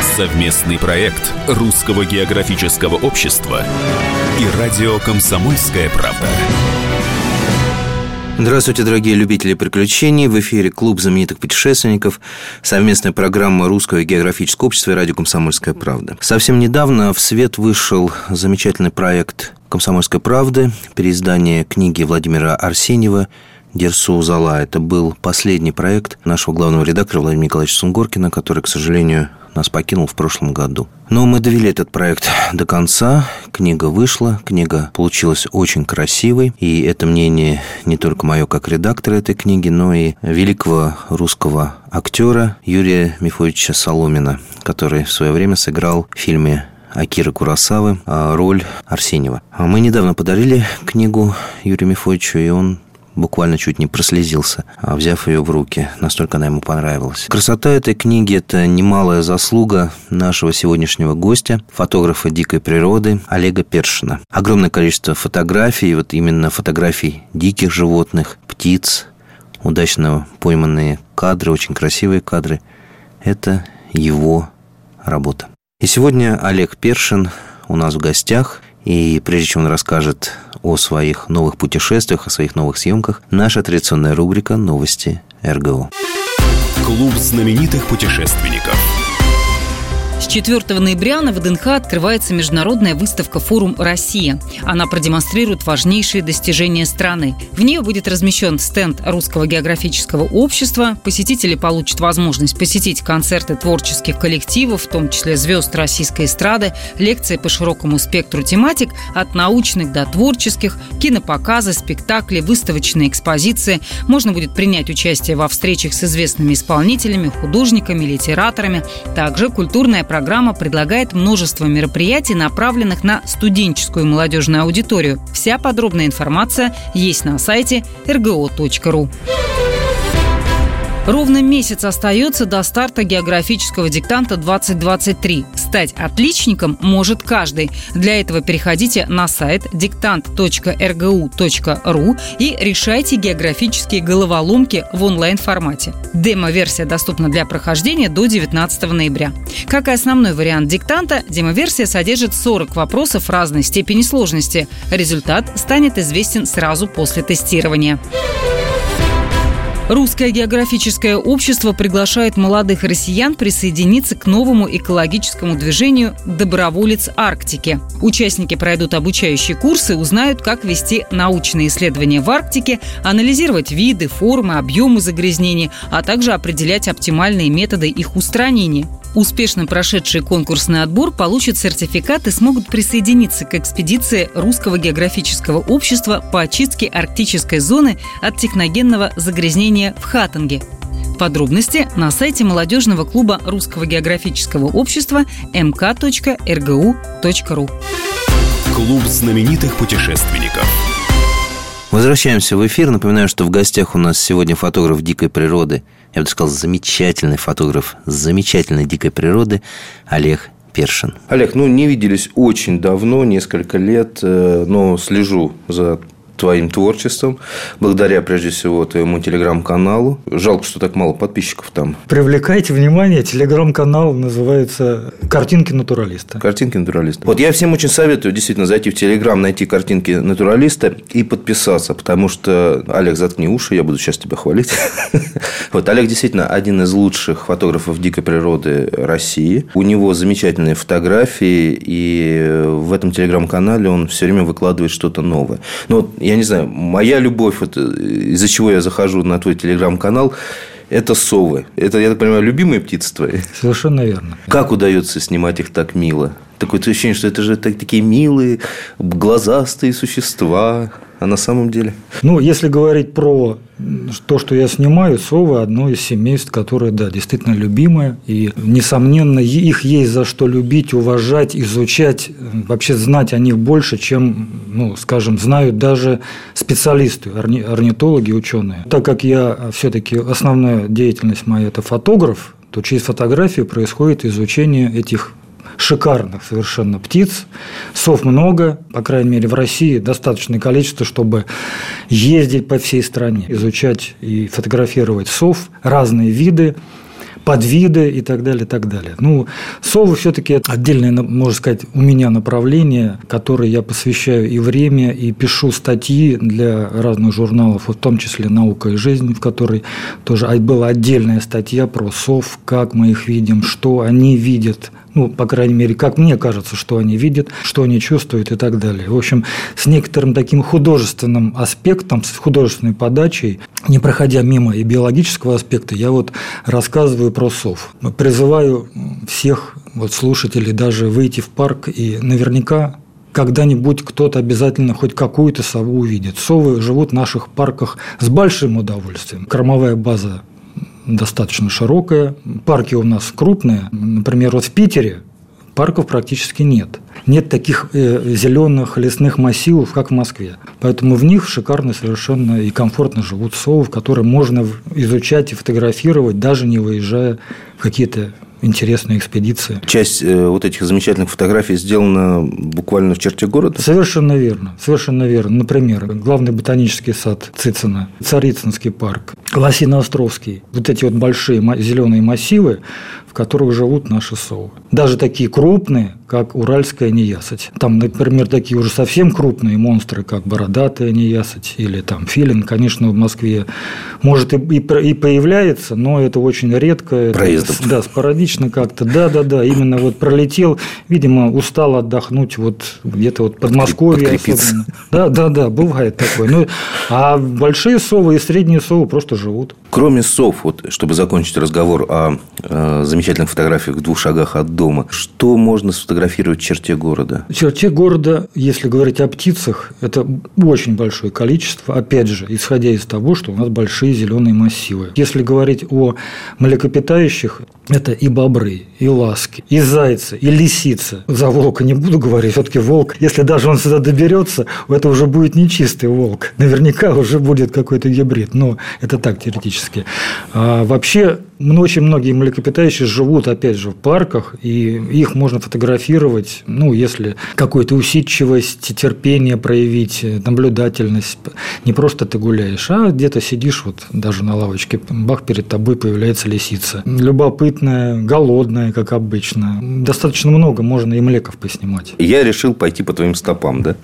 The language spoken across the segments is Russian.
Совместный проект Русского географического общества и радио «Комсомольская правда». Здравствуйте, дорогие любители приключений. В эфире Клуб знаменитых путешественников, совместная программа Русского географического общества и радио «Комсомольская правда». Совсем недавно в свет вышел замечательный проект «Комсомольской правды», переиздание книги Владимира Арсеньева Дерсу Зала. Это был последний проект нашего главного редактора Владимира Николаевича Сунгоркина, который, к сожалению, нас покинул в прошлом году. Но мы довели этот проект до конца. Книга вышла, книга получилась очень красивой. И это мнение не только мое как редактора этой книги, но и великого русского актера Юрия Мифовича Соломина, который в свое время сыграл в фильме Акиры Курасавы а, роль Арсеньева. А мы недавно подарили книгу Юрию Мифовичу, и он буквально чуть не прослезился, а, взяв ее в руки. Настолько она ему понравилась. Красота этой книги – это немалая заслуга нашего сегодняшнего гостя, фотографа дикой природы Олега Першина. Огромное количество фотографий, вот именно фотографий диких животных, птиц, удачно пойманные кадры, очень красивые кадры – это его работа. И сегодня Олег Першин у нас в гостях – и прежде чем он расскажет о своих новых путешествиях, о своих новых съемках, наша традиционная рубрика «Новости РГО». Клуб знаменитых путешественников – с 4 ноября на ВДНХ открывается международная выставка «Форум Россия». Она продемонстрирует важнейшие достижения страны. В нее будет размещен стенд Русского географического общества. Посетители получат возможность посетить концерты творческих коллективов, в том числе звезд российской эстрады, лекции по широкому спектру тематик, от научных до творческих, кинопоказы, спектакли, выставочные экспозиции. Можно будет принять участие во встречах с известными исполнителями, художниками, литераторами. Также культурная программа предлагает множество мероприятий, направленных на студенческую и молодежную аудиторию. Вся подробная информация есть на сайте rgo.ru. Ровно месяц остается до старта географического диктанта 2023. Стать отличником может каждый. Для этого переходите на сайт диктант.ргу.ру и решайте географические головоломки в онлайн-формате. Демо-версия доступна для прохождения до 19 ноября. Как и основной вариант диктанта, демо-версия содержит 40 вопросов разной степени сложности. Результат станет известен сразу после тестирования. Русское географическое общество приглашает молодых россиян присоединиться к новому экологическому движению «Доброволец Арктики». Участники пройдут обучающие курсы, узнают, как вести научные исследования в Арктике, анализировать виды, формы, объемы загрязнений, а также определять оптимальные методы их устранения. Успешно прошедший конкурсный отбор получат сертификат и смогут присоединиться к экспедиции Русского географического общества по очистке арктической зоны от техногенного загрязнения в Хаттинге. Подробности на сайте молодежного клуба Русского географического общества mk.rgu.ru. Клуб знаменитых путешественников. Возвращаемся в эфир. Напоминаю, что в гостях у нас сегодня фотограф дикой природы – я бы сказал, замечательный фотограф замечательной дикой природы Олег Першин. Олег, ну не виделись очень давно, несколько лет, э, но слежу за твоим творчеством, благодаря, прежде всего, твоему телеграм-каналу. Жалко, что так мало подписчиков там. Привлекайте внимание, телеграм-канал называется «Картинки натуралиста». «Картинки натуралиста». Вот я всем очень советую действительно зайти в телеграм, найти «Картинки натуралиста» и подписаться, потому что, Олег, заткни уши, я буду сейчас тебя хвалить. Вот Олег действительно один из лучших фотографов дикой природы России. У него замечательные фотографии, и в этом телеграм-канале он все время выкладывает что-то новое. Но вот я не знаю, моя любовь, вот, э, из-за чего я захожу на твой телеграм-канал, это совы. Это, я так понимаю, любимые птицы твои? Совершенно верно. Как удается снимать их так мило? Такое ощущение, что это же такие милые, глазастые существа. А на самом деле? Ну, если говорить про то, что я снимаю, совы – одно из семейств, которое, да, действительно любимое. И, несомненно, их есть за что любить, уважать, изучать, вообще знать о них больше, чем, ну, скажем, знают даже специалисты, орнитологи, ученые. Так как я все-таки основная деятельность моя – это фотограф, то через фотографию происходит изучение этих шикарных совершенно птиц. Сов много, по крайней мере, в России достаточное количество, чтобы ездить по всей стране, изучать и фотографировать сов, разные виды, подвиды и так далее, и так далее. Ну, совы все-таки отдельное, можно сказать, у меня направление, которое я посвящаю и время, и пишу статьи для разных журналов, в том числе «Наука и жизнь», в которой тоже была отдельная статья про сов, как мы их видим, что они видят, ну, по крайней мере, как мне кажется, что они видят, что они чувствуют и так далее. В общем, с некоторым таким художественным аспектом, с художественной подачей, не проходя мимо и биологического аспекта, я вот рассказываю про сов. Призываю всех вот слушателей даже выйти в парк и наверняка когда-нибудь кто-то обязательно хоть какую-то сову увидит. Совы живут в наших парках с большим удовольствием. Кормовая база достаточно широкая. Парки у нас крупные. Например, вот в Питере парков практически нет. Нет таких э, зеленых лесных массивов, как в Москве. Поэтому в них шикарно совершенно и комфортно живут совы, которые можно изучать и фотографировать, даже не выезжая в какие-то интересная экспедиция. Часть э, вот этих замечательных фотографий сделана буквально в черте города? Совершенно верно. Совершенно верно. Например, главный ботанический сад Цицина, Царицынский парк, Лосино-Островский. Вот эти вот большие зеленые массивы, в которых живут наши совы. Даже такие крупные, как уральская неясыть. Там, например, такие уже совсем крупные монстры, как бородатая неясыть или там филин, конечно, в Москве может и, и, и появляется, но это очень редко. Проездом. Это, да, спорадично как-то. Да, да, да. Именно вот пролетел, видимо, устал отдохнуть вот где-то вот Подмосковье особенно. Да, да, да, бывает такое. Ну, а большие совы и средние совы просто живут. Кроме сов, вот, чтобы закончить разговор о, о замечательных фотографиях в двух шагах от дома, что можно сфотографировать в черте города? В черте города, если говорить о птицах, это очень большое количество, опять же, исходя из того, что у нас большие зеленые массивы. Если говорить о млекопитающих, это и бобры, и ласки, и зайцы, и лисицы. За волка не буду говорить, все-таки волк, если даже он сюда доберется, это уже будет нечистый волк. Наверняка уже будет какой-то гибрид, но это так теоретически. А вообще очень многие млекопитающие живут, опять же, в парках, и их можно фотографировать, ну, если какую-то усидчивость, терпение проявить, наблюдательность. Не просто ты гуляешь, а где-то сидишь вот даже на лавочке, бах, перед тобой появляется лисица. Любопытная, голодная, как обычно. Достаточно много можно и млеков поснимать. Я решил пойти по твоим стопам, да?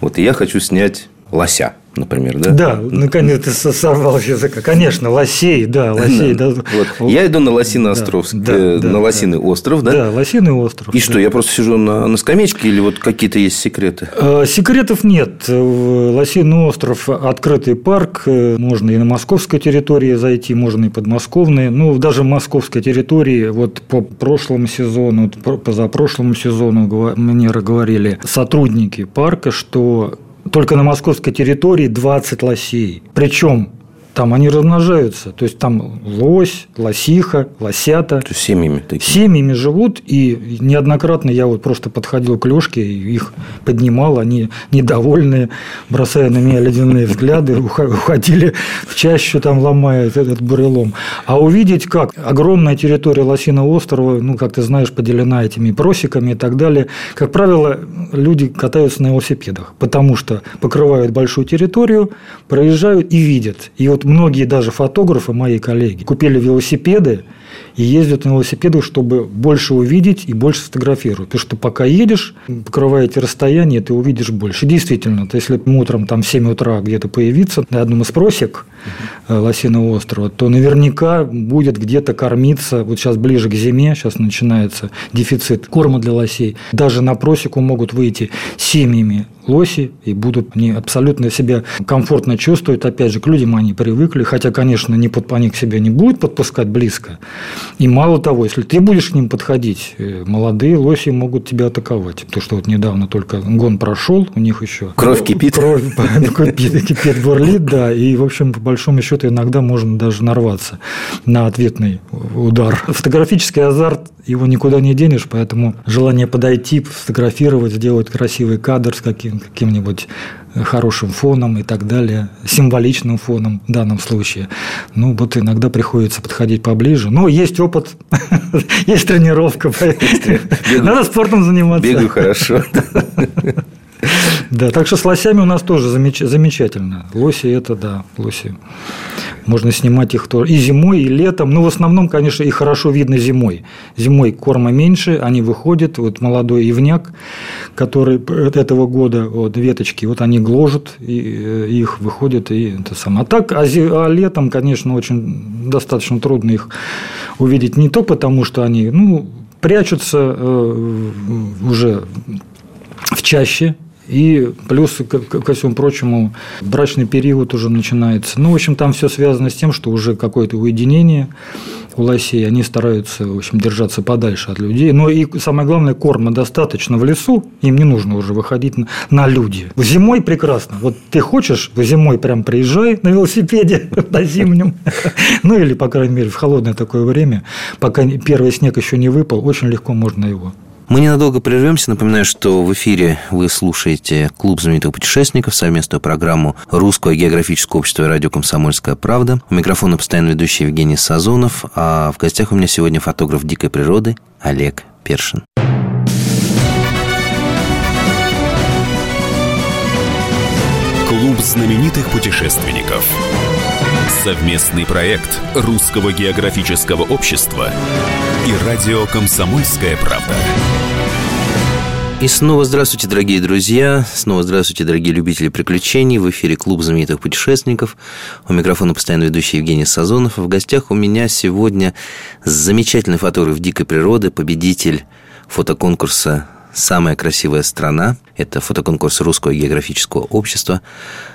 Вот я хочу снять лося например, да? Да, наконец-то сорвал с языка. Конечно, лосей, да, лосей. Да. Вот. Я иду на Лосино-Островск, да, э, да, на Лосиный да. остров, да? Да, Лосиный остров. И да. что, я просто сижу на, на скамеечке или вот какие-то есть секреты? Э, секретов нет. Лосиный остров – открытый парк, э, можно и на московской территории зайти, можно и подмосковные. Ну, даже в московской территории, вот по прошлому сезону, позапрошлому сезону мне говорили сотрудники парка, что только на московской территории 20 лосей. Причем там они размножаются. То есть там лось, лосиха, лосята. То есть семьями такие. Семьями живут. И неоднократно я вот просто подходил к Лешке и их поднимал. Они недовольные, бросая на меня ледяные взгляды, уходили в чащу, там ломая этот бурелом. А увидеть, как огромная территория Лосиного острова, ну, как ты знаешь, поделена этими просеками и так далее. Как правило, люди катаются на велосипедах, потому что покрывают большую территорию, проезжают и видят. И вот многие даже фотографы, мои коллеги, купили велосипеды и ездят на велосипедах, чтобы больше увидеть и больше сфотографировать. Потому что пока едешь, покрываете расстояние, ты увидишь больше. Действительно, то если утром там в 7 утра где-то появиться на одном из просек uh-huh. Лосиного острова, то наверняка будет где-то кормиться, вот сейчас ближе к зиме, сейчас начинается дефицит корма для лосей, даже на просеку могут выйти семьями лоси, и будут они абсолютно себя комфортно чувствуют. Опять же, к людям они привыкли, хотя, конечно, не под, они к себе не будут подпускать близко. И мало того, если ты будешь к ним подходить, э, молодые лоси могут тебя атаковать. Потому что вот недавно только гон прошел, у них еще... Кровь кипит. Кровь кипит, кипит, бурлит, да. И, в общем, по большому счету, иногда можно даже нарваться на ответный удар. Фотографический азарт, его никуда не денешь, поэтому желание подойти, фотографировать, сделать красивый кадр с каким, каким-нибудь хорошим фоном и так далее, символичным фоном в данном случае. Ну, вот иногда приходится подходить поближе. Но есть опыт, есть тренировка. Надо спортом заниматься. Бегаю хорошо. Да, так что с лосями у нас тоже замеч- замечательно. Лоси это, да, лоси. Можно снимать их тоже и зимой, и летом. Но в основном, конечно, их хорошо видно зимой. Зимой корма меньше, они выходят. Вот молодой ивняк, который этого года, вот веточки, вот они гложут, и э, их выходят, и это самое. А так, а, а летом, конечно, очень достаточно трудно их увидеть не то потому, что они, ну, прячутся э, уже в чаще, и плюс, ко всему прочему, брачный период уже начинается. Ну, в общем, там все связано с тем, что уже какое-то уединение у лосей, они стараются, в общем, держаться подальше от людей. Но и самое главное, корма достаточно в лесу, им не нужно уже выходить на, на люди. Зимой прекрасно. Вот ты хочешь, зимой прям приезжай на велосипеде на зимнем, ну или, по крайней мере, в холодное такое время, пока первый снег еще не выпал, очень легко можно его мы ненадолго прервемся. Напоминаю, что в эфире вы слушаете «Клуб знаменитых путешественников», совместную программу Русского географического общества и радио «Комсомольская правда». У микрофона постоянно ведущий Евгений Сазонов, а в гостях у меня сегодня фотограф дикой природы Олег Першин. Клуб знаменитых путешественников. Совместный проект Русского географического общества и радио «Комсомольская правда». И снова здравствуйте, дорогие друзья. Снова здравствуйте, дорогие любители приключений. В эфире Клуб знаменитых путешественников. У микрофона постоянно ведущий Евгений Сазонов. В гостях у меня сегодня замечательный фотограф дикой природы, победитель фотоконкурса «Самая красивая страна». Это фотоконкурс Русского географического общества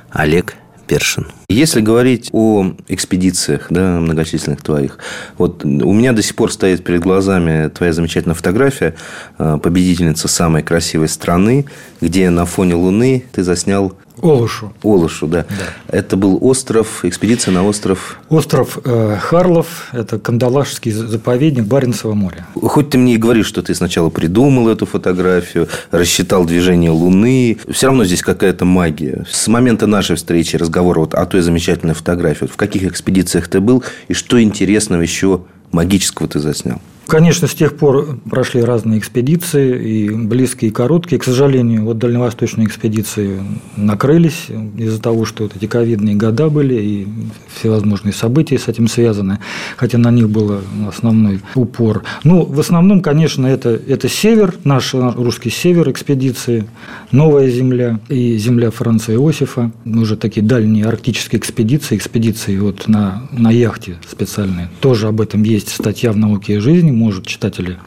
Олег Першин. Если говорить о экспедициях, да, многочисленных твоих, вот у меня до сих пор стоит перед глазами твоя замечательная фотография э, победительница самой красивой страны, где на фоне Луны ты заснял Олушу. Олушу, да. да. Это был остров, экспедиция на остров... Остров э, Харлов, это Кандалашский заповедник Баренцева моря. Хоть ты мне и говоришь, что ты сначала придумал эту фотографию, рассчитал движение Луны, все равно здесь какая-то магия. С момента нашей встречи, разговора вот о той замечательной фотографии, вот в каких экспедициях ты был и что интересного еще магического ты заснял? Конечно, с тех пор прошли разные экспедиции, и близкие, и короткие. К сожалению, вот дальневосточные экспедиции накрылись из-за того, что вот эти ковидные года были, и всевозможные события с этим связаны, хотя на них был основной упор. Ну, в основном, конечно, это, это север, наш русский север экспедиции, Новая Земля и Земля Франца Иосифа, уже такие дальние арктические экспедиции, экспедиции вот на, на яхте специальные. Тоже об этом есть статья в «Науке и жизни», может читатели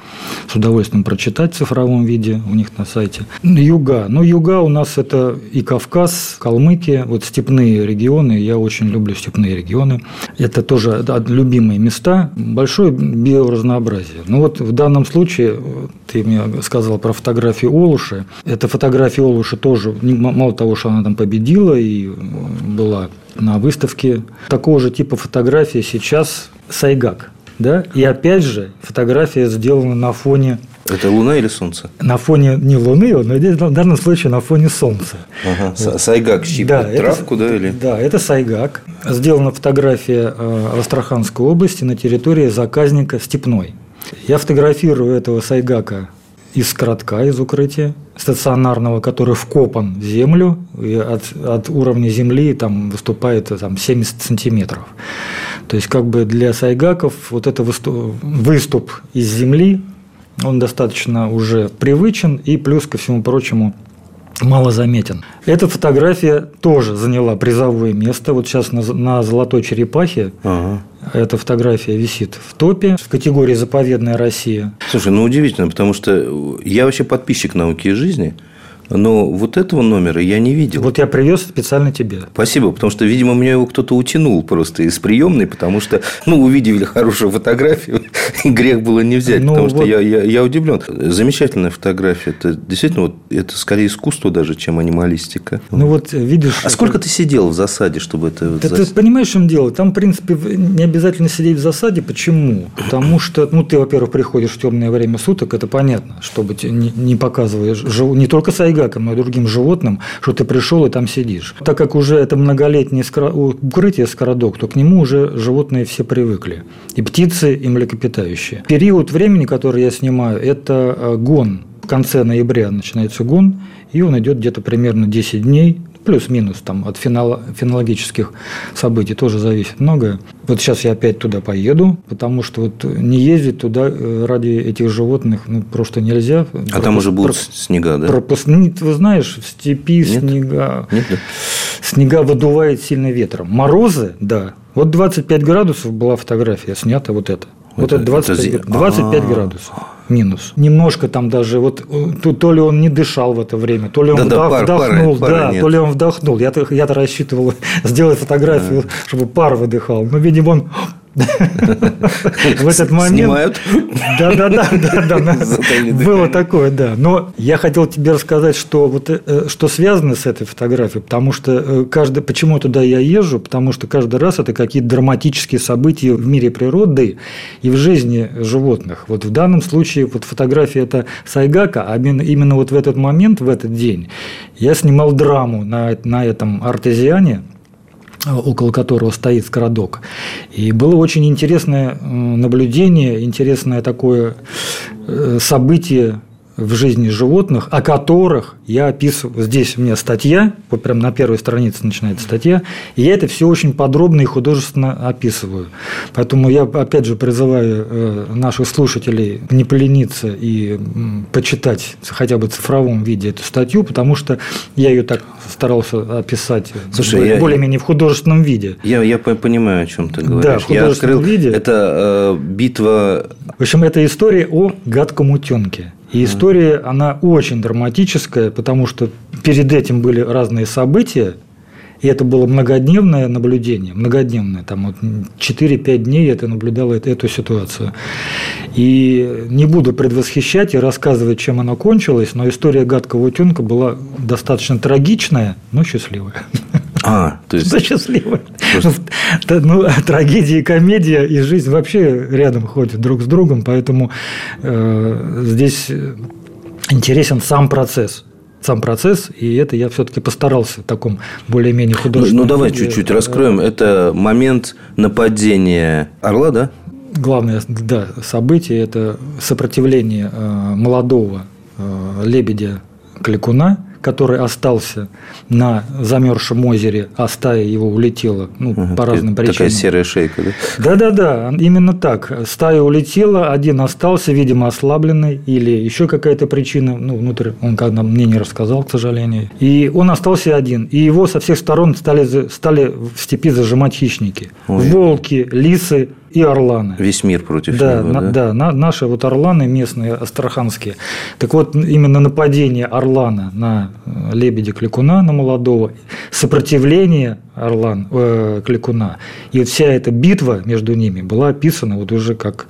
с удовольствием прочитать в цифровом виде у них на сайте. Юга. Ну, юга у нас это и Кавказ, Калмыкия, вот степные регионы. Я очень люблю степные регионы. Это тоже любимые места. Большое биоразнообразие. Ну, вот в данном случае, ты мне сказал про фотографию Олуши. Эта фотография Олуши тоже, мало того, что она там победила и была на выставке, такого же типа фотографии сейчас Сайгак да, и опять же фотография сделана на фоне это Луна или Солнце? На фоне не Луны, но в данном случае на фоне Солнца. Ага. Вот. Сайгак щиплет да, травку, это, да? Или? Да, это Сайгак. Сделана фотография э, в Астраханской области на территории заказника Степной. Я фотографирую этого Сайгака из коротка, из укрытия стационарного, который вкопан в землю, и от, от уровня земли там выступает там, 70 сантиметров. То есть, как бы для сайгаков вот это выступ, выступ из земли, он достаточно уже привычен, и плюс ко всему прочему мало заметен. Эта фотография тоже заняла призовое место. Вот сейчас на, на золотой черепахе ага. эта фотография висит в топе в категории «Заповедная Россия». Слушай, ну удивительно, потому что я вообще подписчик науки и жизни – Но вот этого номера я не видел. Вот я привез специально тебе. Спасибо, потому что, видимо, меня его кто-то утянул просто из приемной, потому что, ну, увидели хорошую фотографию, грех было не взять, ну, потому вот... что я, я, я удивлен. Замечательная фотография. Это действительно, вот, это скорее искусство даже, чем анималистика. Ну, вот видишь... А сколько ты сидел в засаде, чтобы это... Да, ты понимаешь, в чем дело? Там, в принципе, не обязательно сидеть в засаде. Почему? Потому что, ну, ты, во-первых, приходишь в темное время суток, это понятно, чтобы не, не показываешь не только сайгакам, но и другим животным, что ты пришел и там сидишь. Так как уже это многолетнее укрытие скородок, то к нему уже животные все привыкли. И птицы, и млекопитающие. Период времени, который я снимаю, это э, гон. В конце ноября начинается гон, и он идет где-то примерно 10 дней плюс-минус там от финала, финологических событий тоже зависит многое. Вот сейчас я опять туда поеду, потому что вот не ездить туда э, ради этих животных ну, просто нельзя. А Пропуск, там уже будут про, снега, да? Пропуск, вы знаешь, в степи Нет? снега. Нет, да? Снега выдувает сильно ветром. Морозы, да. Вот 25 градусов была фотография снята вот это. Вот это, это 25, это... 25 градусов минус. Немножко там даже, вот то, то ли он не дышал в это время, то ли он да, вдох, да, пар, вдохнул, пара, да, пара то ли он вдохнул. Я-то, я-то рассчитывал сделать фотографию, да. чтобы пар выдыхал. Но, видимо, он в этот момент... Снимают? Да, да, да, да, да. Было такое, да. Но я хотел тебе рассказать, что, вот, э, что связано с этой фотографией, потому что э, каждый, почему туда я езжу, потому что каждый раз это какие-то драматические события в мире природы и в жизни животных. Вот в данном случае вот фотография это Сайгака, а именно вот в этот момент, в этот день, я снимал драму на, на этом артезиане, около которого стоит скородок. И было очень интересное наблюдение, интересное такое э, событие в жизни животных, о которых я описываю. Здесь у меня статья, вот прям на первой странице начинается статья, и я это все очень подробно и художественно описываю. Поэтому я, опять же, призываю э, наших слушателей не полениться и почитать хотя бы в цифровом виде эту статью, потому что я ее так старался описать Слушай, более-менее в художественном виде. Я, я понимаю, о чем ты говоришь. Да, в художественном я открыл, виде. Это э, битва... В общем, это история о гадком утенке. И история, она очень драматическая, потому что перед этим были разные события, и это было многодневное наблюдение, многодневное, там вот 4-5 дней я это наблюдал эту ситуацию. И не буду предвосхищать и рассказывать, чем она кончилась, но история гадкого утенка была достаточно трагичная, но счастливая. А, то есть... Да, счастливая. Просто... Ну, трагедия и комедия и жизнь вообще рядом ходят друг с другом, поэтому э, здесь интересен сам процесс сам процесс, и это я все-таки постарался в таком более-менее художественном Ну, давай чуть-чуть раскроем. Это момент нападения орла, да? Главное да, событие – это сопротивление э, молодого э, лебедя Кликуна – который остался на замерзшем озере, а стая его улетела, ну, угу, по разным причинам. Такая серая шейка, да? Да-да-да, именно так. Стая улетела, один остался, видимо, ослабленный, или еще какая-то причина, ну, внутрь он когда мне не рассказал, к сожалению. И он остался один, и его со всех сторон стали, стали в степи зажимать хищники. Ой. Волки, лисы, и орланы. Весь мир против да, него, на, да? Да, на, наши вот орланы местные, астраханские. Так вот, именно нападение орлана на э, лебедя Кликуна, на молодого, сопротивление орлан, э, Кликуна, и вся эта битва между ними была описана вот уже как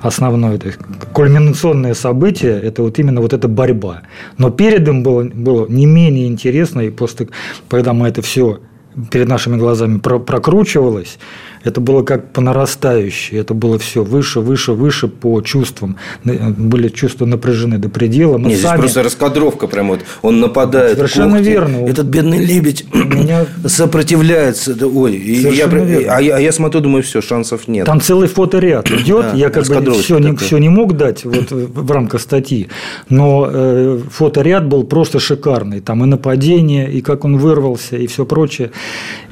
основное, то есть кульминационное событие, это вот именно вот эта борьба. Но перед им было, было не менее интересно, и после, когда мы это все перед нашими глазами прокручивалось, это было как по нарастающей, это было все выше, выше, выше по чувствам. Были чувства напряжены до предела. Мы Нет, сами... здесь просто раскадровка прям вот. Он нападает. Совершенно когти. верно. Этот бедный лебедь Меня... сопротивляется. Ой, я, а, я, а я смотрю, думаю, все, шансов нет. Там целый фоторяд идет. Да, я как бы все не, все не мог дать вот в рамках статьи, но э, фоторяд был просто шикарный. Там и нападение, и как он вырвался, и все прочее.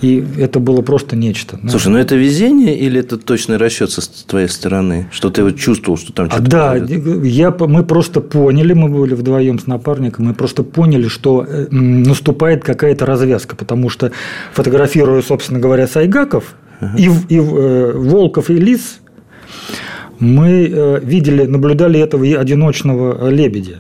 И это было просто нечто. Слушай, ну это везение или это точный расчет со твоей стороны? Что ты вот чувствовал, что там что-то Да, я, мы просто поняли, мы были вдвоем с напарником, мы просто поняли, что э, наступает какая-то развязка, потому что фотографируя, собственно говоря, Сайгаков, uh-huh. и, и э, Волков, и Лис, мы э, видели, наблюдали этого одиночного лебедя.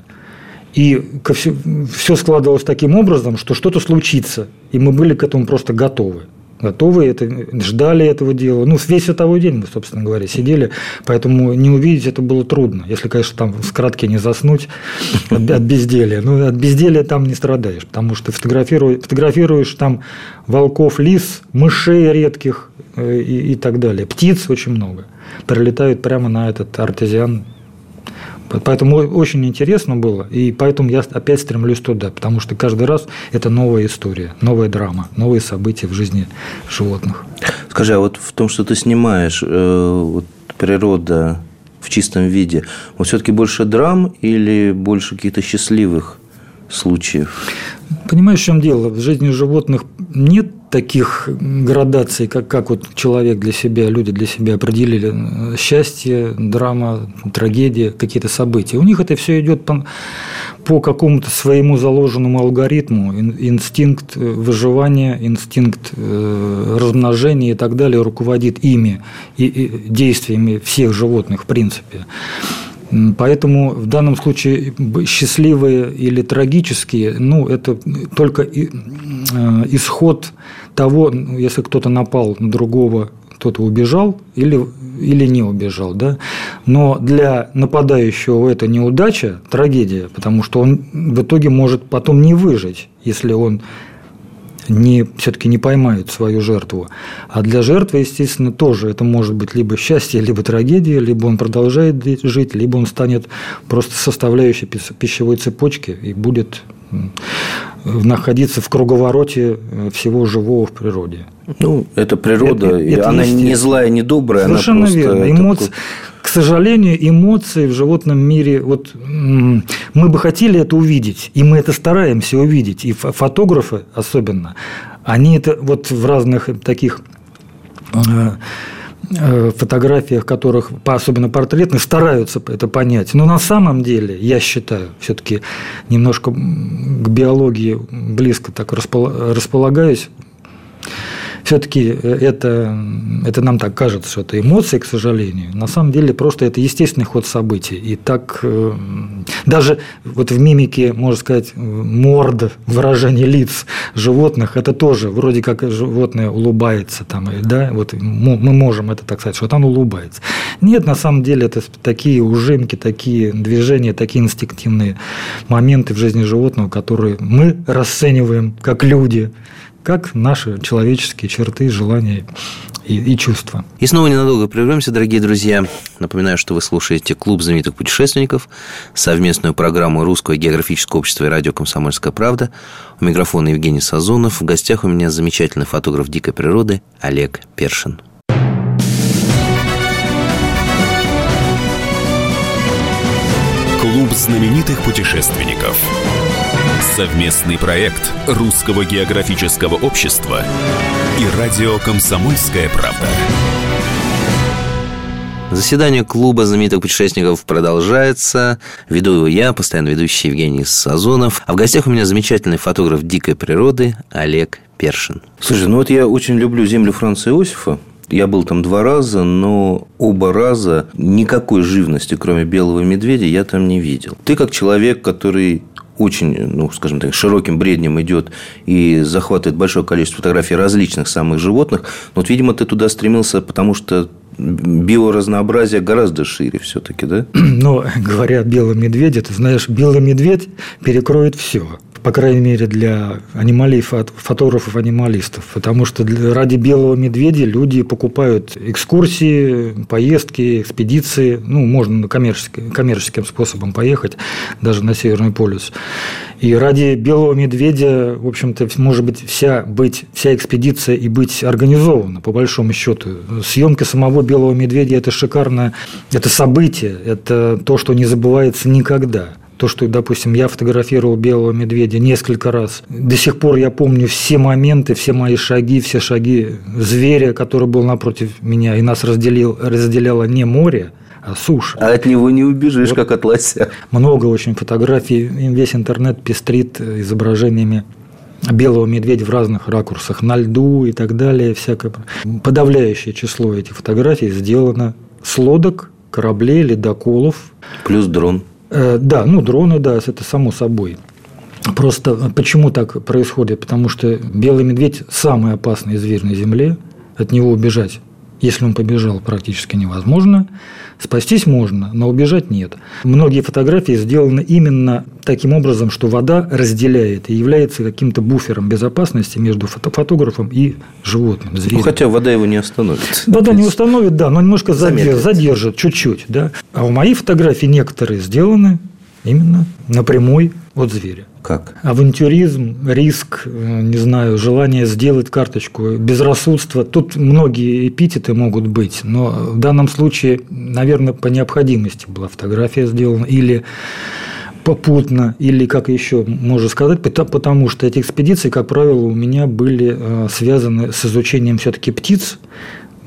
И все, все складывалось таким образом, что что-то случится, и мы были к этому просто готовы готовы, это, ждали этого дела. Ну, весь световой день мы, собственно говоря, сидели, поэтому не увидеть это было трудно. Если, конечно, там в кратке не заснуть от, от безделия. Ну, от безделия там не страдаешь, потому что фотографируешь, фотографируешь там волков, лис, мышей редких э, и, и так далее. Птиц очень много. Прилетают прямо на этот артезиан Поэтому очень интересно было, и поэтому я опять стремлюсь туда, потому что каждый раз это новая история, новая драма, новые события в жизни животных. Скажи, а вот в том, что ты снимаешь, э, вот природа в чистом виде, вот все-таки больше драм или больше каких-то счастливых случаев? Понимаешь, в чем дело? В жизни животных нет таких градаций, как, как вот человек для себя, люди для себя определили счастье, драма, трагедия, какие-то события. У них это все идет по, по какому-то своему заложенному алгоритму, инстинкт выживания, инстинкт э, размножения и так далее руководит ими и, и действиями всех животных в принципе. Поэтому в данном случае счастливые или трагические, ну, это только э, исход того, если кто-то напал на другого, кто-то убежал или, или не убежал. Да? Но для нападающего это неудача, трагедия, потому что он в итоге может потом не выжить, если он не, все-таки не поймают свою жертву. А для жертвы, естественно, тоже это может быть либо счастье, либо трагедия, либо он продолжает жить, либо он станет просто составляющей пищевой цепочки и будет находиться в круговороте э, всего живого в природе. Ну, это природа, это, это она не злая, не добрая, Совершенно она просто... верно. Эмоции, к сожалению, эмоции в животном мире, вот мы бы хотели это увидеть, и мы это стараемся увидеть, и фотографы особенно, они это вот в разных таких э, э, фотографиях, которых, особенно портретных, стараются это понять. Но на самом деле, я считаю, все-таки немножко к биологии близко так располагаюсь, все-таки э, это, это нам так кажется, что это эмоции, к сожалению. На самом деле просто это естественный ход событий. И так э, даже вот в мимике, можно сказать, морд, выражение лиц животных, это тоже вроде как животное улыбается там, да, вот мы можем это так сказать, что оно улыбается. Нет, на самом деле это такие ужимки, такие движения, такие инстинктивные моменты в жизни животного, которые мы расцениваем как люди, как наши человеческие черты, желания и, и чувства. И снова ненадолго прервемся, дорогие друзья. Напоминаю, что вы слушаете «Клуб знаменитых путешественников», совместную программу Русского географического общества и радио «Комсомольская правда». У микрофона Евгений Сазонов. В гостях у меня замечательный фотограф дикой природы Олег Першин. Клуб знаменитых путешественников – Совместный проект Русского географического общества и радио «Комсомольская правда». Заседание клуба знаменитых путешественников продолжается. Веду его я, постоянно ведущий Евгений Сазонов. А в гостях у меня замечательный фотограф дикой природы Олег Першин. Слушай, ну вот я очень люблю землю Франца Иосифа. Я был там два раза, но оба раза никакой живности, кроме белого медведя, я там не видел. Ты как человек, который очень, ну, скажем так, широким бреднем идет и захватывает большое количество фотографий различных самых животных. Но вот, видимо, ты туда стремился, потому что биоразнообразие гораздо шире все-таки, да? Но говоря о белом медведе, ты знаешь, белый медведь перекроет все по крайней мере, для анималиев, фотографов-анималистов. Потому что ради белого медведя люди покупают экскурсии, поездки, экспедиции. Ну, можно коммерческим, коммерческим способом поехать, даже на Северный полюс. И ради белого медведя, в общем-то, может быть, вся, быть, вся экспедиция и быть организована, по большому счету. Съемка самого белого медведя – это шикарное, это событие, это то, что не забывается никогда – то, что, допустим, я фотографировал белого медведя несколько раз. До сих пор я помню все моменты, все мои шаги, все шаги зверя, который был напротив меня, и нас разделил, разделяло не море, а суша. А от него не убежишь, вот как от лося. Много очень фотографий, весь интернет пестрит изображениями белого медведя в разных ракурсах, на льду и так далее. Всякое. Подавляющее число этих фотографий сделано с лодок, кораблей, ледоколов. Плюс дрон да, ну дроны, да, это само собой. Просто почему так происходит? Потому что белый медведь самый опасный зверь на Земле. От него убежать, если он побежал, практически невозможно. Спастись можно, но убежать нет. Многие фотографии сделаны именно таким образом, что вода разделяет и является каким-то буфером безопасности между фотографом и животным, зверем. Ну, хотя вода его не остановит. Вода не установит, да, но немножко задержит, задержит чуть-чуть. Да. А у моих фотографий некоторые сделаны именно напрямую от зверя. Как? Авантюризм, риск, э, не знаю, желание сделать карточку, безрассудство. Тут многие эпитеты могут быть, но в данном случае, наверное, по необходимости была фотография сделана или попутно, или как еще можно сказать, потому что эти экспедиции, как правило, у меня были э, связаны с изучением все-таки птиц,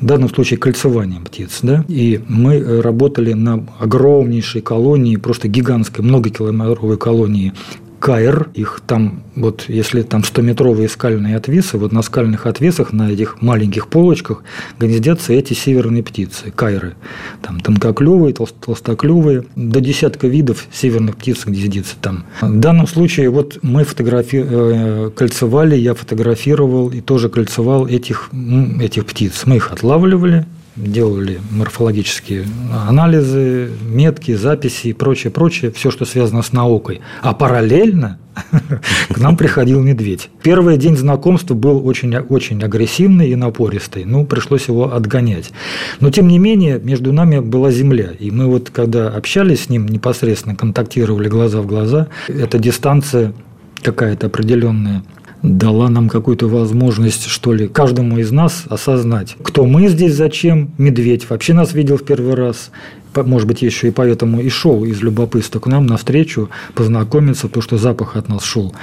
в данном случае кольцеванием птиц. Да? И мы э, работали на огромнейшей колонии, просто гигантской, многокилометровой колонии Каир, их там, вот если там 100-метровые скальные отвесы, вот на скальных отвесах, на этих маленьких полочках гнездятся эти северные птицы, кайры. Там тонкоклювые, толстоклювые, до десятка видов северных птиц гнездится там. В данном случае вот мы фотографи... Э, кольцевали, я фотографировал и тоже кольцевал этих, этих птиц. Мы их отлавливали, делали морфологические анализы, метки, записи и прочее, прочее, все, что связано с наукой. А параллельно к нам приходил медведь. Первый день знакомства был очень, очень агрессивный и напористый. Ну, пришлось его отгонять. Но, тем не менее, между нами была земля. И мы вот, когда общались с ним непосредственно, контактировали глаза в глаза, эта дистанция какая-то определенная дала нам какую-то возможность, что ли, каждому из нас осознать, кто мы здесь, зачем. Медведь вообще нас видел в первый раз может быть, еще и поэтому и шел из любопытства к нам навстречу, познакомиться, потому что запах от нас шел,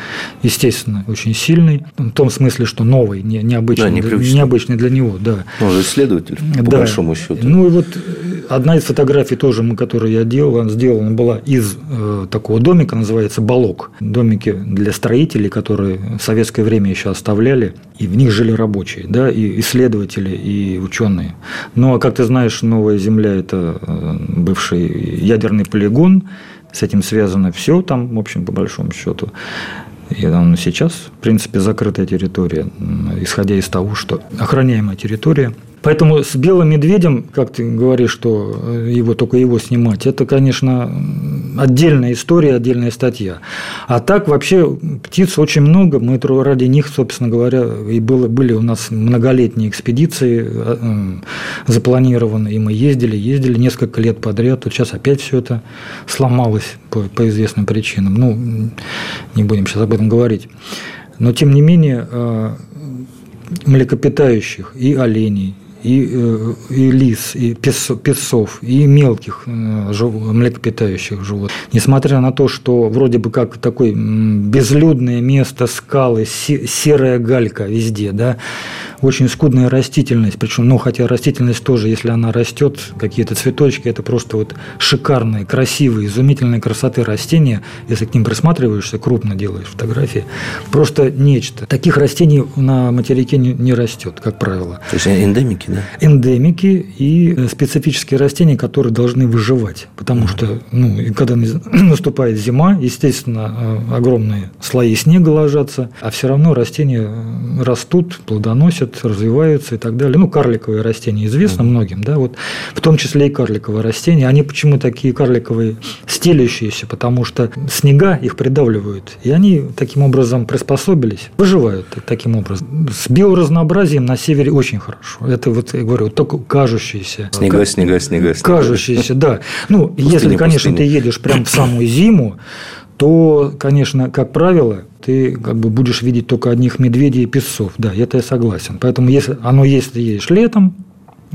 естественно, очень сильный, в том смысле, что новый, не, необычный, да, необычный для него, да. Он же исследователь, по да. большому счету. Ну и вот э, одна из фотографий тоже, которую я делал, сделана была из э, такого домика, называется «Балок». Домики для строителей, которые в советское время еще оставляли, и в них жили рабочие, да, и исследователи, и ученые. Ну, а как ты знаешь, Новая Земля – это э, бывший ядерный полигон, с этим связано все там, в общем, по большому счету. И он сейчас, в принципе, закрытая территория, исходя из того, что охраняемая территория – Поэтому с белым медведем, как ты говоришь, что э, его только его снимать, это, конечно, отдельная история, отдельная статья. А так вообще птиц очень много. Мы ради них, собственно говоря, и было, были у нас многолетние экспедиции э, запланированы, и мы ездили, ездили несколько лет подряд. Вот сейчас опять все это сломалось по, по известным причинам. Ну, не будем сейчас об этом говорить. Но, тем не менее, э, млекопитающих и оленей, и, э, и лис, и песцов, и мелких э, млекопитающих животных. Несмотря на то, что вроде бы как такое безлюдное место, скалы, серая галька везде, да, очень скудная растительность, причем, ну, хотя растительность тоже, если она растет, какие-то цветочки, это просто вот шикарные, красивые, изумительные красоты растения, если к ним присматриваешься, крупно делаешь фотографии, просто нечто. Таких растений на материке не, не растет, как правило. То есть эндемики, да? Эндемики и э, специфические растения, которые должны выживать, потому mm-hmm. что, ну, когда наступает зима, естественно, э, огромные слои снега ложатся, а все равно растения э, растут, плодоносят, развиваются и так далее. Ну, карликовые растения известно mm-hmm. многим, да, вот в том числе и карликовые растения. Они почему такие карликовые, стелящиеся, потому что снега их придавливают, и они таким образом приспособились, выживают таким образом. С биоразнообразием на севере очень хорошо. Это вот, я говорю, только кажущиеся. Снега, снега, снега, снега. Кажущиеся, да. Ну, пустыня, если, конечно, пустыня. ты едешь прямо в самую зиму, то, конечно, как правило, ты как бы будешь видеть только одних медведей и песцов. Да, это я согласен. Поэтому если оно если едешь летом,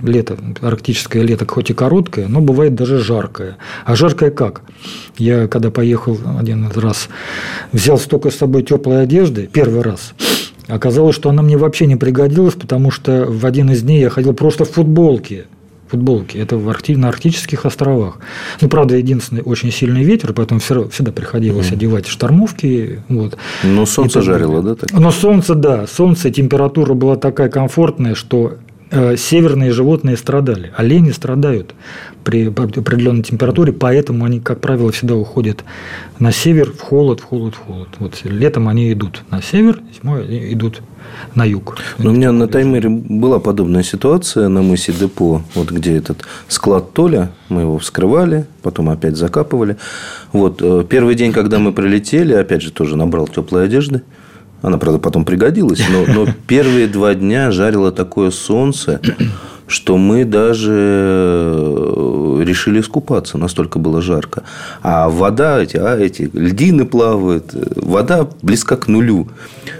лето, арктическое лето, хоть и короткое, но бывает даже жаркое. А жаркое как? Я когда поехал один раз, взял столько с собой теплой одежды, первый раз, оказалось, что она мне вообще не пригодилась, потому что в один из дней я ходил просто в футболке футболки. Это в Аркти... на Арктических островах. Ну, правда, единственный очень сильный ветер, поэтому все, всегда приходилось mm. одевать штормовки. Вот. Но солнце жарило, да? Так? Но солнце, да. Солнце, температура была такая комфортная, что северные животные страдали. Олени страдают при определенной температуре, поэтому они, как правило, всегда уходят на север, в холод, в холод, в холод. Вот летом они идут на север, зимой идут на юг. Но у меня на таймере была подобная ситуация на мысе Депо, вот где этот склад Толя, мы его вскрывали, потом опять закапывали. Вот э, первый день, когда мы прилетели, опять же тоже набрал теплой одежды. Она, правда, потом пригодилась, но, но первые два дня жарило такое солнце, что мы даже э, решили искупаться, настолько было жарко. А вода, эти, а, эти льдины плавают, вода близка к нулю.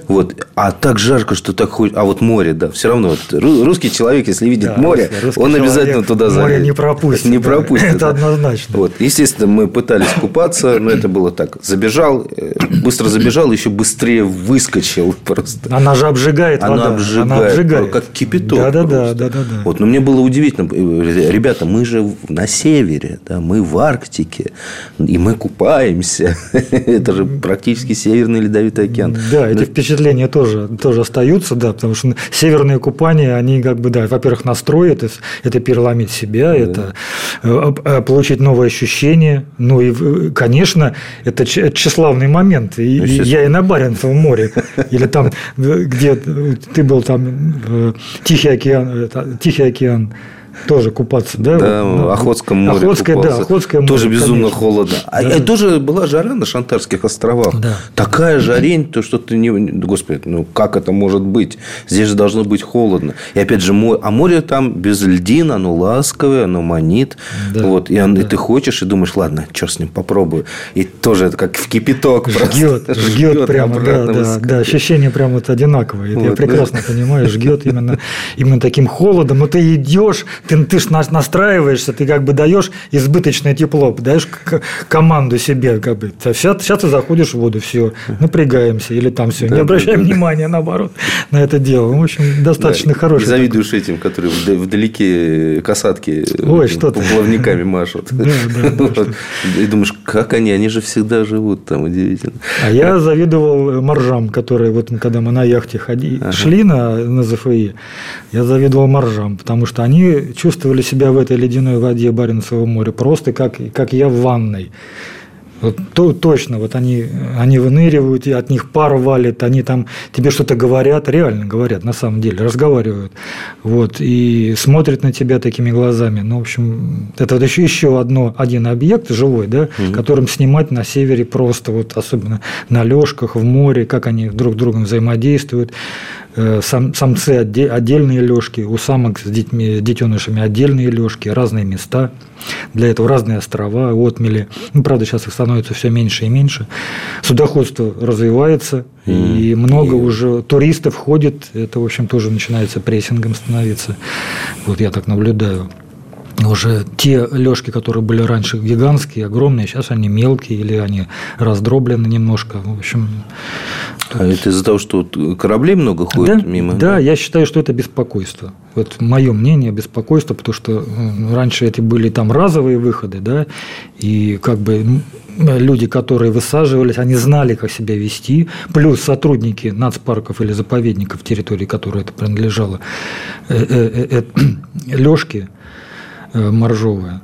Вот. А так жарко, что так хоть... А вот море, да, все равно. Вот, русский человек, если видит да, море, он обязательно туда зайдет. Море не пропустит. Не пропустит. Это да. однозначно. Вот. Естественно, мы пытались купаться, но это было так. Забежал, э, быстро забежал, еще быстрее выскочил просто. Она же обжигает Она вода. обжигает. Она обжигает. Как кипяток. Да, да, да, да, да, да. Вот, но мне было удивительно. Ребята, мы же на севере, да, мы в Арктике, и мы купаемся. Это же практически Северный Ледовитый океан. Да, эти впечатления тоже, тоже остаются, да, потому что северные купания, они как бы, да, во-первых, настроят, это переломить себя, это э, э, получить новые ощущения, ну и, конечно, это тщеславный момент. И, ну, я и на Баренцевом море, или там, где ты был там, Тихий океан, Тихий океан, тоже купаться, да? Да, в Охотском море Охотское, купался. да, Охотское море. Тоже безумно конечно. холодно. А да. тоже была жара на Шантарских островах. Да. Такая жарень, то что ты не... Господи, ну как это может быть? Здесь же должно быть холодно. И опять же, море... а море там без льдин, оно ласковое, оно манит. Да. Вот, и, он... да. и ты хочешь, и думаешь, ладно, что с ним, попробую. И тоже это как в кипяток. Жгет, жгет, жгет прямо, да, да, да, ощущение прямо вот одинаковое. Вот, я прекрасно да. понимаю, жгет именно, именно таким холодом. Но ты идешь, ты, ты ж настраиваешься, ты как бы даешь избыточное тепло, даешь команду себе, как бы, сейчас, сейчас ты заходишь в воду, все, напрягаемся, или там все, да, не обращаем да, внимания, наоборот, на это дело. В общем, достаточно да, хороший. Завидуешь такой. этим, которые вдалеке касатки Ой, что плавниками машут. Да, да, да. И думаешь, как они, они же всегда живут там, удивительно. А я завидовал моржам, которые, вот когда мы на яхте ходи, ага. шли на, на ЗФИ, я завидовал моржам, потому что они чувствовали себя в этой ледяной воде Баренцевого моря просто как, как я в ванной. Вот, то, точно, вот они, они выныривают, и от них пар валит, они там тебе что-то говорят, реально говорят, на самом деле, разговаривают, вот, и смотрят на тебя такими глазами. Ну, в общем, это вот еще, еще одно, один объект живой, да, угу. которым снимать на севере просто, вот, особенно на лёжках, в море, как они друг с другом взаимодействуют. Э, сам, самцы отдельные лёжки, у самок с детьми, детенышами отдельные лёжки, разные места. Для этого разные острова, отмели. Ну, правда, сейчас их становится все меньше и меньше. Судоходство развивается, mm. и много и... уже туристов ходит. Это, в общем, тоже начинается прессингом становиться. Вот я так наблюдаю уже те лёжки, которые были раньше гигантские, огромные, сейчас они мелкие или они раздроблены немножко. В общем, а это из-за того, что кораблей много ходит да, мимо? Да, я считаю, что это беспокойство. Вот мое мнение беспокойство, потому что раньше это были там разовые выходы, да, и как бы люди, которые высаживались, они знали, как себя вести, плюс сотрудники нацпарков или заповедников территории, которой это принадлежало, э, э, э, Э, моржовые,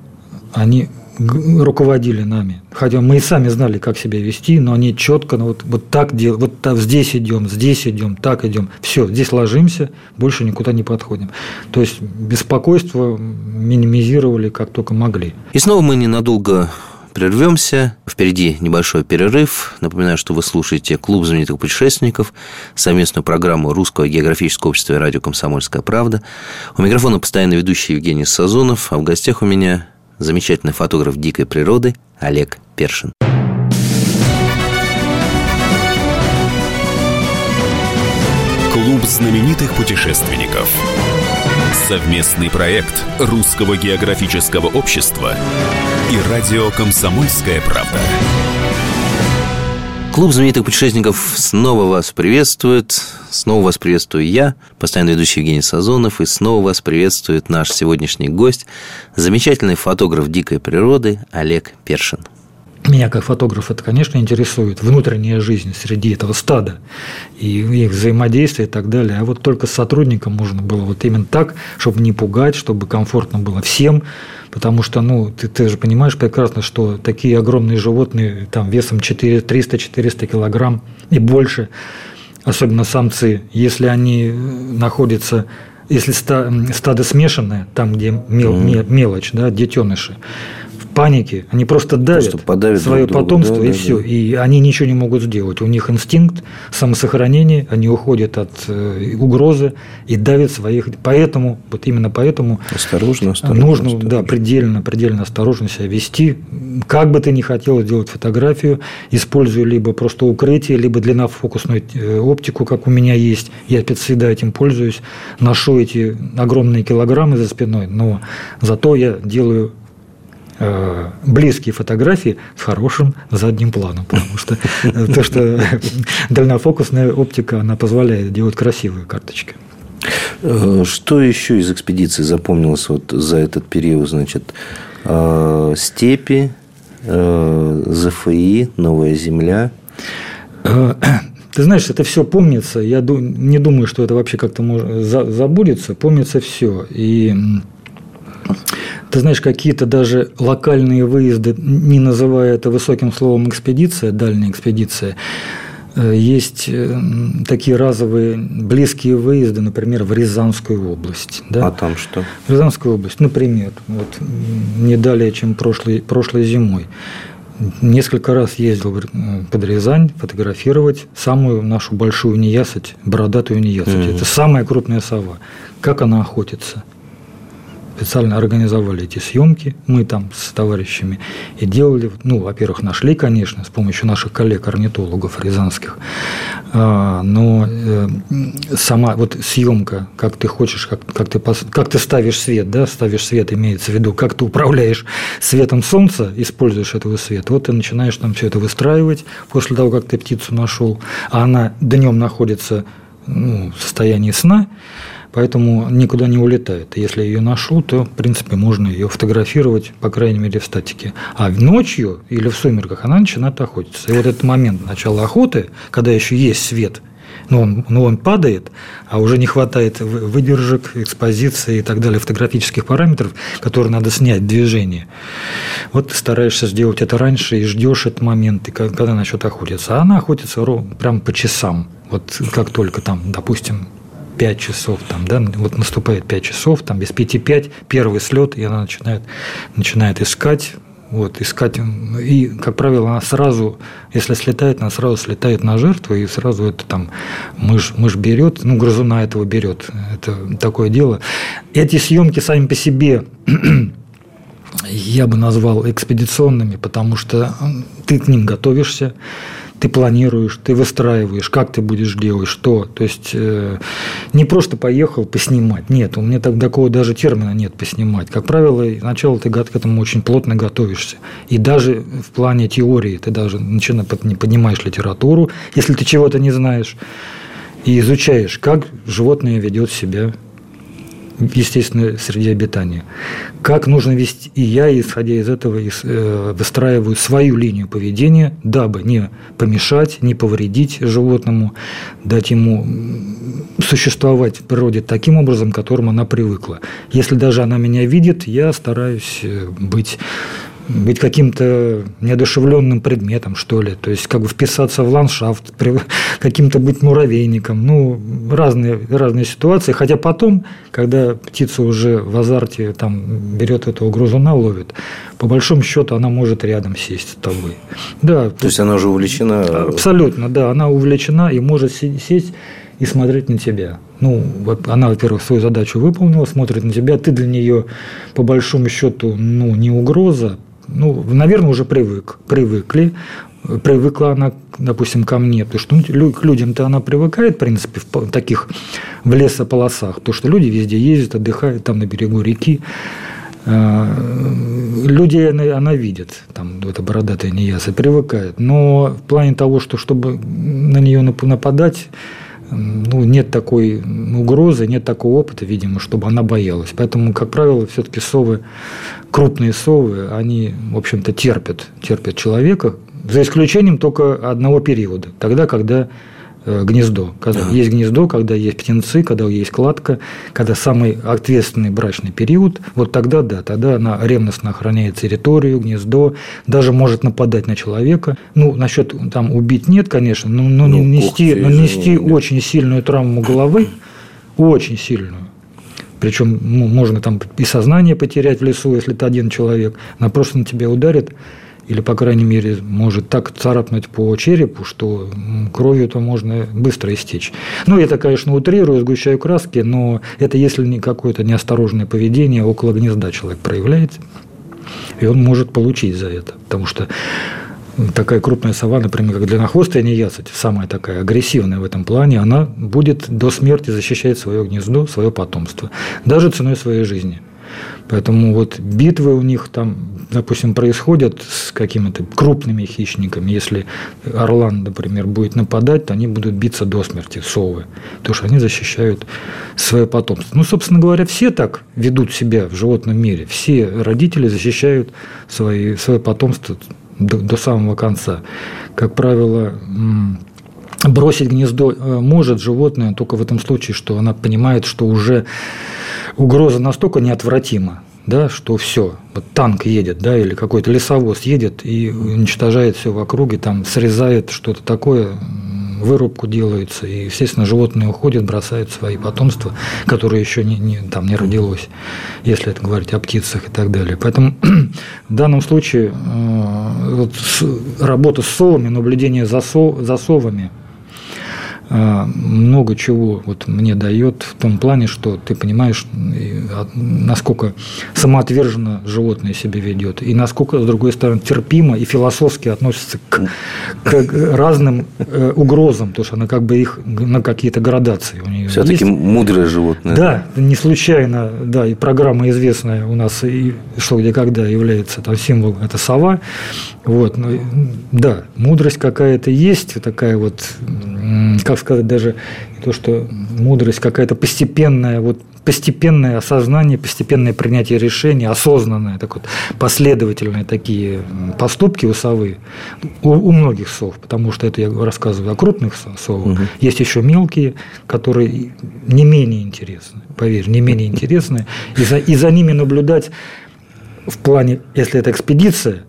они руководили нами. Хотя мы и сами знали, как себя вести, но они четко, ну, вот, вот так делают, вот так, здесь идем, здесь идем, так идем. Все, здесь ложимся, больше никуда не подходим. То есть беспокойство минимизировали как только могли. И снова мы ненадолго прервемся. Впереди небольшой перерыв. Напоминаю, что вы слушаете «Клуб знаменитых путешественников», совместную программу Русского географического общества и радио «Комсомольская правда». У микрофона постоянно ведущий Евгений Сазонов, а в гостях у меня замечательный фотограф дикой природы Олег Першин. Клуб знаменитых путешественников. Совместный проект Русского географического общества и радио «Комсомольская правда». Клуб знаменитых путешественников снова вас приветствует. Снова вас приветствую я, постоянно ведущий Евгений Сазонов. И снова вас приветствует наш сегодняшний гость, замечательный фотограф дикой природы Олег Першин. Меня как фотограф это, конечно, интересует, внутренняя жизнь среди этого стада и их взаимодействие и так далее. А вот только с сотрудником можно было вот именно так, чтобы не пугать, чтобы комфортно было всем, потому что, ну, ты, ты же понимаешь прекрасно, что такие огромные животные, там, весом 300-400 килограмм и больше, особенно самцы, если они находятся если стадо смешанное, там, где мел, мелочь, да, детеныши, панике, они просто давят просто свое друг потомство да, и да, все, да. и они ничего не могут сделать. У них инстинкт самосохранения, они уходят от э, угрозы и давят своих. Поэтому, вот именно поэтому осторожно, осторожно, нужно осторожно. да предельно, предельно осторожно себя вести. Как бы ты ни хотел сделать фотографию, используя либо просто укрытие, либо длиннофокусную э, оптику, как у меня есть. Я всегда этим пользуюсь, ношу эти огромные килограммы за спиной, но зато я делаю близкие фотографии с хорошим задним планом, потому что э, то, что дальнофокусная оптика, она позволяет делать красивые карточки. Э, что еще из экспедиции запомнилось вот за этот период? Значит, степи, ЗФИ, Новая Земля. Ты знаешь, это все помнится. Я не думаю, что это вообще как-то забудется. Помнится все. И ты знаешь, какие-то даже локальные выезды, не называя это высоким словом экспедиция, дальняя экспедиция, э, есть э, такие разовые близкие выезды, например, в Рязанскую область. Да? А там что? В Рязанскую область, например, вот не далее, чем прошлой, прошлой зимой. Несколько раз ездил под Рязань фотографировать самую нашу большую неясыть, бородатую неясыть. Mm-hmm. Это самая крупная сова. Как она охотится – специально организовали эти съемки, мы там с товарищами, и делали, ну, во-первых, нашли, конечно, с помощью наших коллег-орнитологов рязанских, а, но э, сама вот съемка, как ты хочешь, как, как, ты, как ты ставишь свет, да, ставишь свет, имеется в виду, как ты управляешь светом солнца, используешь этого света, вот ты начинаешь там все это выстраивать после того, как ты птицу нашел, а она днем находится ну, в состоянии сна, поэтому никуда не улетает. Если ее ношу, то, в принципе, можно ее фотографировать, по крайней мере, в статике. А ночью или в сумерках она начинает охотиться. И вот этот момент начала охоты, когда еще есть свет, но он, но он падает, а уже не хватает выдержек, экспозиции и так далее, фотографических параметров, которые надо снять движение. Вот ты стараешься сделать это раньше и ждешь этот момент, и когда начнет охотиться. А она охотится прям по часам. Вот как только там, допустим, 5 часов, там, да, вот наступает 5 часов, там без 5-5 первый слет, и она начинает, начинает искать, вот, искать, и, как правило, она сразу, если слетает, она сразу слетает на жертву, и сразу это там мышь, мышь берет, ну, грызуна этого берет, это такое дело. Эти съемки сами по себе я бы назвал экспедиционными, потому что ты к ним готовишься, ты планируешь, ты выстраиваешь, как ты будешь делать, что. То есть э, не просто поехал поснимать. Нет, у меня так, такого даже термина нет поснимать. Как правило, сначала ты к этому очень плотно готовишься. И даже в плане теории ты даже начинаешь поднимаешь литературу, если ты чего-то не знаешь, и изучаешь, как животное ведет себя в естественной среде обитания. Как нужно вести, и я, исходя из этого, э, выстраиваю свою линию поведения, дабы не помешать, не повредить животному, дать ему существовать в природе таким образом, к которому она привыкла. Если даже она меня видит, я стараюсь э, быть быть каким-то неодушевленным предметом, что ли, то есть как бы вписаться в ландшафт, каким-то быть муравейником, ну, разные, разные ситуации, хотя потом, когда птица уже в азарте там берет этого грузуна, ловит, по большому счету она может рядом сесть с тобой. Да. То есть она уже увлечена? Абсолютно, да, она увлечена и может сесть и смотреть на тебя. Ну, она, во-первых, свою задачу выполнила, смотрит на тебя, ты для нее, по большому счету, ну, не угроза, ну, наверное, уже привык, привыкли, привыкла она, допустим, ко мне, потому что ну, к людям-то она привыкает, в принципе, в таких в лесополосах, то, что люди везде ездят, отдыхают там на берегу реки, а, люди она, она видит, там, это бородатая неяса, привыкает. Но в плане того, что чтобы на нее нападать, ну, не, нет такой угрозы, нет такого опыта, видимо, чтобы она боялась. Поэтому, как правило, все-таки совы, крупные совы, они, в общем-то, терпят, терпят человека, за исключением только одного периода, тогда, когда гнездо. Когда да. есть гнездо, когда есть птенцы, когда есть кладка, когда самый ответственный брачный период, вот тогда да, тогда она ревностно охраняет территорию, гнездо, даже может нападать на человека. Ну, насчет там убить нет, конечно, но, но ну, нести, но нести очень сильную травму головы, очень сильную. Причем можно там и сознание потерять в лесу, если ты один человек. Она просто на тебя ударит или, по крайней мере, может так царапнуть по черепу, что кровью-то можно быстро истечь. Ну, это, конечно, утрирую, сгущаю краски, но это если не какое-то неосторожное поведение около гнезда человек проявляет, и он может получить за это. Потому что такая крупная сова, например, как длиннохвостая неясыть, самая такая агрессивная в этом плане, она будет до смерти защищать свое гнездо, свое потомство, даже ценой своей жизни. Поэтому вот битвы у них там, допустим, происходят с какими-то крупными хищниками. Если орлан, например, будет нападать, то они будут биться до смерти, совы, потому что они защищают свое потомство. Ну, собственно говоря, все так ведут себя в животном мире. Все родители защищают свои, свое потомство до, до самого конца. Как правило, бросить гнездо э, может животное только в этом случае, что она понимает, что уже угроза настолько неотвратима, да, что все, вот танк едет, да, или какой-то лесовоз едет и уничтожает все в округе, там срезает что-то такое, вырубку делается, и, естественно, животные уходят, бросают свои потомства, которые еще не, не, там не родилось, если это говорить о птицах и так далее. Поэтому в данном случае э, вот, с, работа с совами, наблюдение за, сов, за совами – много чего вот мне дает в том плане, что ты понимаешь, а, насколько самоотверженно животное себя ведет, и насколько, с другой стороны, терпимо и философски относится к, к разным э, угрозам, потому что она как бы их на какие-то градации у нее Все-таки мудрое животное. Да, не случайно, да, и программа известная у нас, и что где когда является там символ, это сова, вот, ну, да, мудрость какая-то есть, такая вот, как сказать, даже то, что мудрость какая-то постепенная, вот постепенное осознание, постепенное принятие решений, осознанное, так вот, последовательные такие поступки у совы, у, у многих сов, потому что это я рассказываю о крупных совах, угу. есть еще мелкие, которые не менее интересны, поверь, не менее интересны, и за, и за ними наблюдать в плане, если это экспедиция,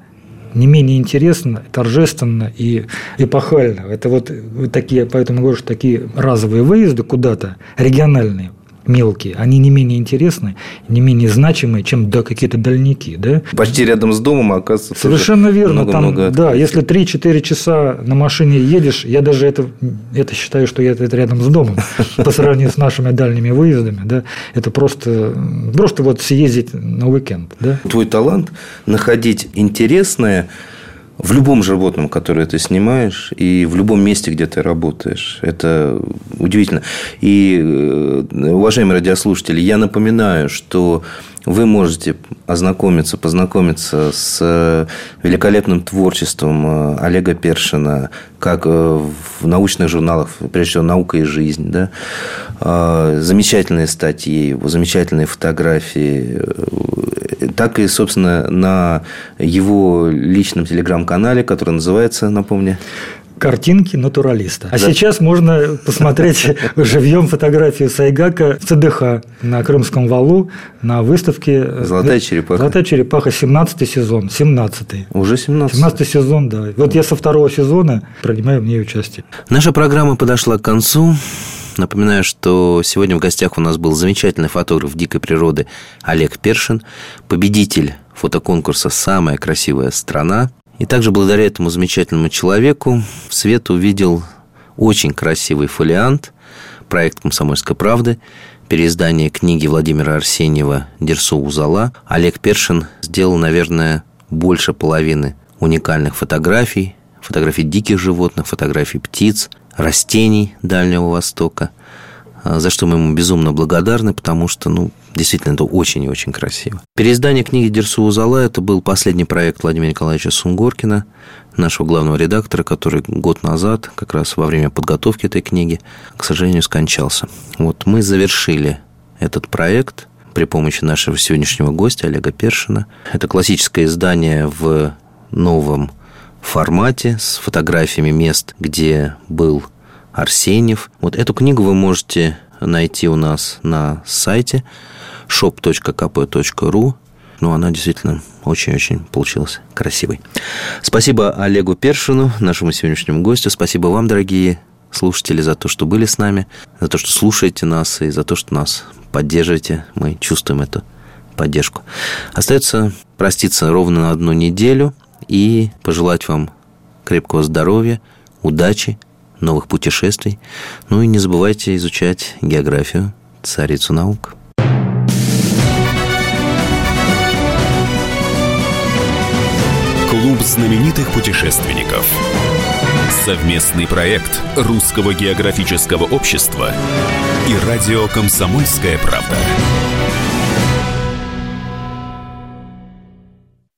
не менее интересно, торжественно и эпохально. Это вот, такие, поэтому говорю, что такие разовые выезды куда-то, региональные, мелкие, они не менее интересны, не менее значимые, чем да, какие-то дальники. Да? Почти рядом с домом, оказывается. Совершенно верно. Много, там, много да, если 3-4 часа на машине едешь, я даже это, это считаю, что это, это рядом с домом по сравнению с нашими дальними выездами. Да? Это просто, просто вот съездить на уикенд. Да? Твой талант находить интересное в любом животном, которое ты снимаешь, и в любом месте, где ты работаешь. Это удивительно. И, э, уважаемые радиослушатели, я напоминаю, что вы можете ознакомиться, познакомиться с э, великолепным творчеством э, Олега Першина, как в научных журналах, прежде всего, «Наука и жизнь». Да? Замечательные статьи, замечательные фотографии, так и, собственно, на его личном телеграм-канале, который называется, напомню, картинки натуралиста. А да. сейчас можно посмотреть живьем фотографию Сайгака в ЦДХ на Крымском валу на выставке «Золотая черепаха». «Золотая черепаха», 17 сезон, 17 Уже 17 17 сезон, да. Вот я со второго сезона принимаю в ней участие. Наша программа подошла к концу. Напоминаю, что сегодня в гостях у нас был замечательный фотограф дикой природы Олег Першин, победитель фотоконкурса «Самая красивая страна». И также благодаря этому замечательному человеку свет увидел очень красивый фолиант, проект «Комсомольской правды», переиздание книги Владимира Арсеньева «Дерсу Узала». Олег Першин сделал, наверное, больше половины уникальных фотографий, фотографий диких животных, фотографий птиц, растений Дальнего Востока. А, за что мы ему безумно благодарны, потому что, ну, действительно, это очень и очень красиво. Переиздание книги Дерсу Узала – это был последний проект Владимира Николаевича Сунгоркина, нашего главного редактора, который год назад, как раз во время подготовки этой книги, к сожалению, скончался. Вот мы завершили этот проект при помощи нашего сегодняшнего гостя Олега Першина. Это классическое издание в новом формате с фотографиями мест, где был Арсеньев. Вот эту книгу вы можете найти у нас на сайте shop.kp.ru. Ну, она действительно очень-очень получилась красивой. Спасибо Олегу Першину, нашему сегодняшнему гостю. Спасибо вам, дорогие слушатели, за то, что были с нами, за то, что слушаете нас и за то, что нас поддерживаете. Мы чувствуем эту поддержку. Остается проститься ровно на одну неделю и пожелать вам крепкого здоровья, удачи, новых путешествий. Ну и не забывайте изучать географию, царицу наук. Клуб знаменитых путешественников. Совместный проект Русского географического общества и радио «Комсомольская правда».